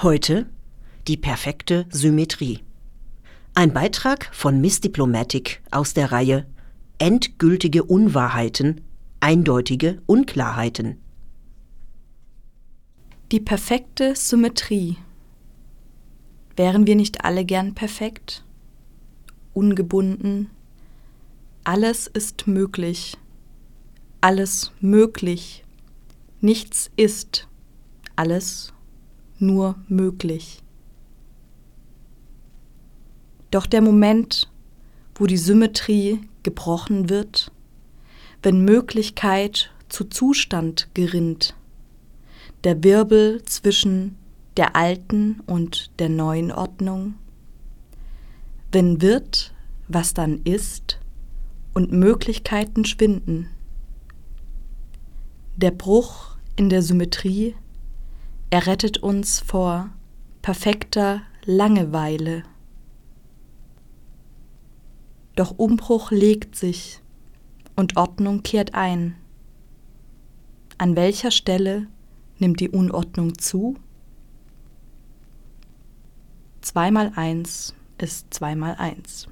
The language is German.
Heute die perfekte Symmetrie. Ein Beitrag von Miss Diplomatic aus der Reihe Endgültige Unwahrheiten, eindeutige Unklarheiten. Die perfekte Symmetrie. Wären wir nicht alle gern perfekt? Ungebunden? Alles ist möglich. Alles möglich. Nichts ist. Alles nur möglich. Doch der Moment, wo die Symmetrie gebrochen wird, wenn Möglichkeit zu Zustand gerinnt, der Wirbel zwischen der alten und der neuen Ordnung, wenn wird, was dann ist, und Möglichkeiten schwinden. Der Bruch in der Symmetrie errettet uns vor perfekter Langeweile. Doch Umbruch legt sich und Ordnung kehrt ein. An welcher Stelle nimmt die Unordnung zu? Zwei mal eins ist zwei mal eins.